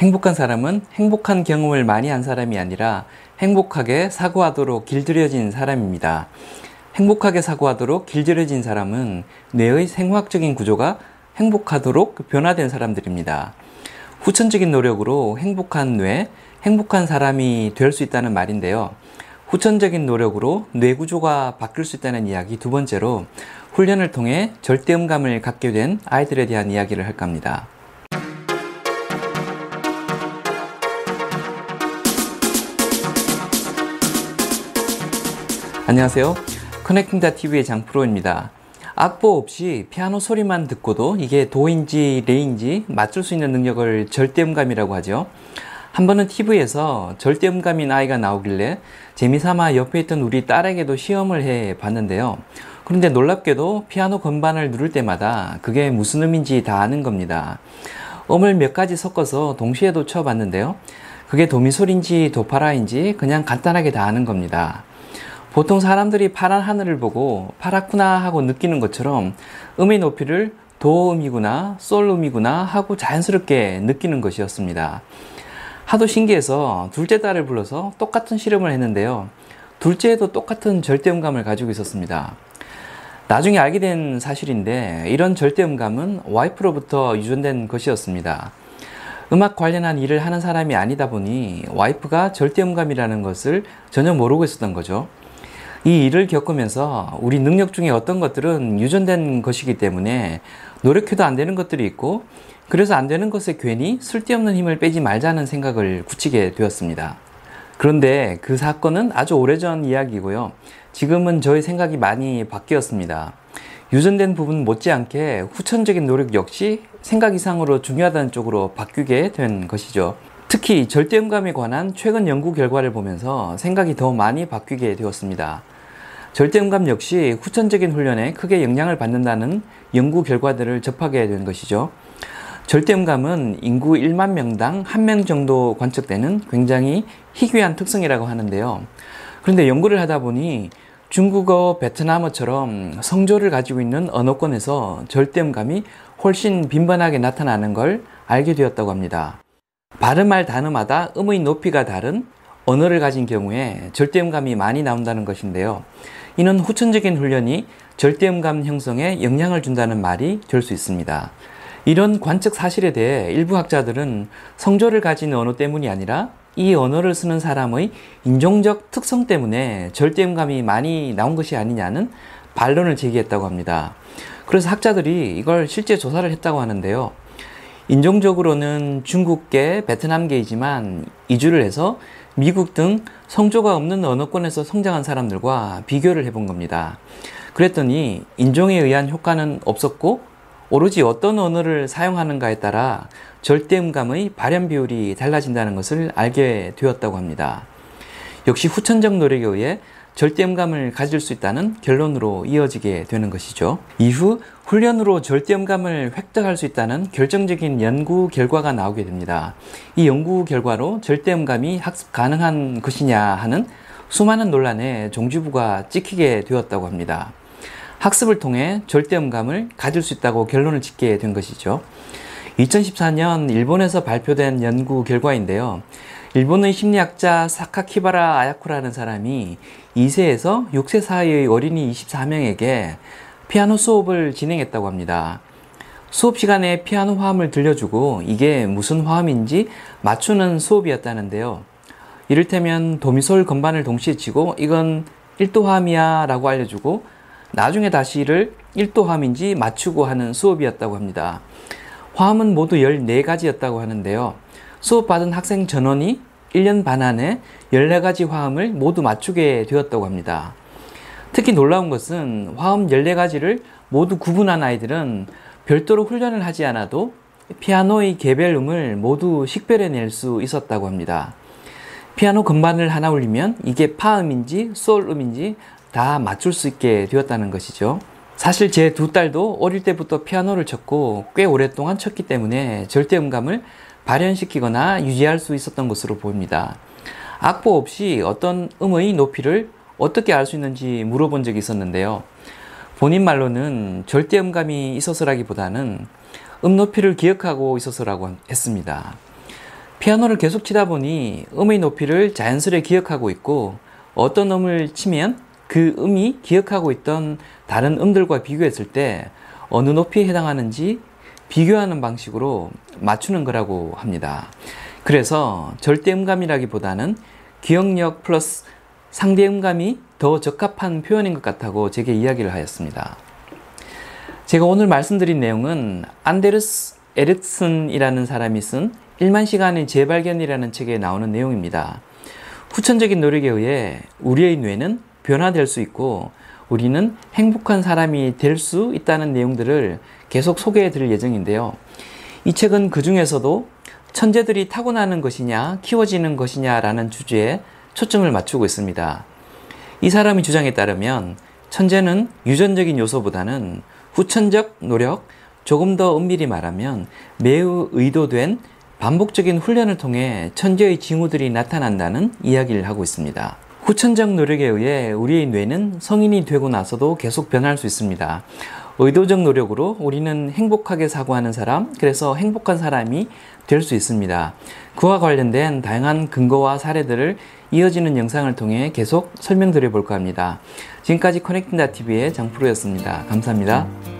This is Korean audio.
행복한 사람은 행복한 경험을 많이 한 사람이 아니라 행복하게 사고하도록 길들여진 사람입니다. 행복하게 사고하도록 길들여진 사람은 뇌의 생화학적인 구조가 행복하도록 변화된 사람들입니다. 후천적인 노력으로 행복한 뇌, 행복한 사람이 될 수 있다는 말인데요. 후천적인 노력으로 뇌 구조가 바뀔 수 있다는 이야기 두 번째로 훈련을 통해 절대음감을 갖게 된 아이들에 대한 이야기를 할까 합니다. 안녕하세요. 커넥팅다 TV의 장프로입니다. 악보 없이 피아노 소리만 듣고도 이게 도인지 레인지 맞출 수 있는 능력을 절대음감이라고 하죠. 한 번은 TV에서 절대음감인 아이가 나오길래 재미삼아 옆에 있던 우리 딸에게도 시험을 해 봤는데요. 그런데 놀랍게도 피아노 건반을 누를 때마다 그게 무슨 음인지 다 아는 겁니다. 음을 몇 가지 섞어서 동시에도 쳐봤는데요. 그게 도미솔인지 도파라인지 그냥 간단하게 다 아는 겁니다. 보통 사람들이 파란 하늘을 보고 파랗구나 하고 느끼는 것처럼 음의 높이를 도음이구나, 솔음이구나 하고 자연스럽게 느끼는 것이었습니다. 하도 신기해서 둘째 딸을 불러서 똑같은 실험을 했는데요. 둘째도 똑같은 절대음감을 가지고 있었습니다. 나중에 알게 된 사실인데 이런 절대음감은 와이프로부터 유전된 것이었습니다. 음악 관련한 일을 하는 사람이 아니다 보니 와이프가 절대음감이라는 것을 전혀 모르고 있었던 거죠. 이 일을 겪으면서 우리 능력 중에 어떤 것들은 유전된 것이기 때문에 노력해도 안 되는 것들이 있고 그래서 안 되는 것에 괜히 쓸데없는 힘을 빼지 말자는 생각을 굳히게 되었습니다. 그런데 그 사건은 아주 오래전 이야기고요. 지금은 저의 생각이 많이 바뀌었습니다. 유전된 부분 못지않게 후천적인 노력 역시 생각 이상으로 중요하다는 쪽으로 바뀌게 된 것이죠. 특히 절대음감에 관한 최근 연구 결과를 보면서 생각이 더 많이 바뀌게 되었습니다. 절대음감 역시 후천적인 훈련에 크게 영향을 받는다는 연구 결과들을 접하게 된 것이죠. 절대음감은 인구 1만 명당 1명 정도 관측되는 굉장히 희귀한 특성이라고 하는데요. 그런데 연구를 하다 보니 중국어, 베트남어처럼 성조를 가지고 있는 언어권에서 절대음감이 훨씬 빈번하게 나타나는 걸 알게 되었다고 합니다. 발음할 단어마다 음의 높이가 다른 언어를 가진 경우에 절대음감이 많이 나온다는 것인데요. 이는 후천적인 훈련이 절대음감 형성에 영향을 준다는 말이 될 수 있습니다. 이런 관측 사실에 대해 일부 학자들은 성조를 가진 언어 때문이 아니라 이 언어를 쓰는 사람의 인종적 특성 때문에 절대음감이 많이 나온 것이 아니냐는 반론을 제기했다고 합니다. 그래서 학자들이 이걸 실제 조사를 했다고 하는데요. 인종적으로는 중국계, 베트남계이지만 이주를 해서 미국 등 성조가 없는 언어권에서 성장한 사람들과 비교를 해본 겁니다. 그랬더니 인종에 의한 효과는 없었고 오로지 어떤 언어를 사용하는가에 따라 절대음감의 발현 비율이 달라진다는 것을 알게 되었다고 합니다. 역시 후천적 노력에 의해 절대음감을 가질 수 있다는 결론으로 이어지게 되는 것이죠. 이후 훈련으로 절대음감을 획득할 수 있다는 결정적인 연구 결과가 나오게 됩니다. 이 연구 결과로 절대음감이 학습 가능한 것이냐 하는 수많은 논란에 종주부가 찍히게 되었다고 합니다. 학습을 통해 절대음감을 가질 수 있다고 결론을 짓게 된 것이죠. 2014년 일본에서 발표된 연구 결과인데요. 일본의 심리학자 사카키바라 아야쿠라는 사람이 2세에서 6세 사이의 어린이 24명에게 피아노 수업을 진행했다고 합니다. 수업 시간에 피아노 화음을 들려주고 이게 무슨 화음인지 맞추는 수업이었다는데요. 이를테면 도미솔 건반을 동시에 치고 이건 1도 화음이야 라고 알려주고 나중에 다시 이를 1도 화음인지 맞추고 하는 수업이었다고 합니다. 화음은 모두 14가지였다고 하는데요. 수업받은 학생 전원이 1년 반 안에 14가지 화음을 모두 맞추게 되었다고 합니다. 특히 놀라운 것은 화음 14가지를 모두 구분한 아이들은 별도로 훈련을 하지 않아도 피아노의 개별 음을 모두 식별해낼 수 있었다고 합니다. 피아노 건반을 하나 울리면 이게 파음인지 솔음인지 다 맞출 수 있게 되었다는 것이죠. 사실 제 두 딸도 어릴 때부터 피아노를 쳤고 꽤 오랫동안 쳤기 때문에 절대 음감을 발현시키거나 유지할 수 있었던 것으로 보입니다. 악보 없이 어떤 음의 높이를 어떻게 알 수 있는지 물어본 적이 있었는데요. 본인 말로는 절대 음감이 있어서라기보다는 음 높이를 기억하고 있어서라고 했습니다. 피아노를 계속 치다 보니 음의 높이를 자연스레 기억하고 있고 어떤 음을 치면 그 음이 기억하고 있던 다른 음들과 비교했을 때 어느 높이에 해당하는지 비교하는 방식으로 맞추는 거라고 합니다. 그래서 절대음감이라기보다는 기억력 플러스 상대음감이 더 적합한 표현인 것 같다고 제게 이야기를 하였습니다. 제가 오늘 말씀드린 내용은 안데르스 에르슨이라는 사람이 쓴 1만 시간의 재발견이라는 책에 나오는 내용입니다. 후천적인 노력에 의해 우리의 뇌는 변화될 수 있고 우리는 행복한 사람이 될 수 있다는 내용들을 계속 소개해 드릴 예정인데요. 이 책은 그 중에서도 천재들이 타고나는 것이냐, 키워지는 것이냐라는 주제에 초점을 맞추고 있습니다. 이 사람의 주장에 따르면 천재는 유전적인 요소보다는 후천적 노력, 조금 더 엄밀히 말하면 매우 의도된 반복적인 훈련을 통해 천재의 징후들이 나타난다는 이야기를 하고 있습니다. 후천적 노력에 의해 우리의 뇌는 성인이 되고 나서도 계속 변할 수 있습니다. 의도적 노력으로 우리는 행복하게 사고하는 사람, 그래서 행복한 사람이 될 수 있습니다. 그와 관련된 다양한 근거와 사례들을 이어지는 영상을 통해 계속 설명드려 볼까 합니다. 지금까지 커넥팅다 TV의 장프로였습니다. 감사합니다.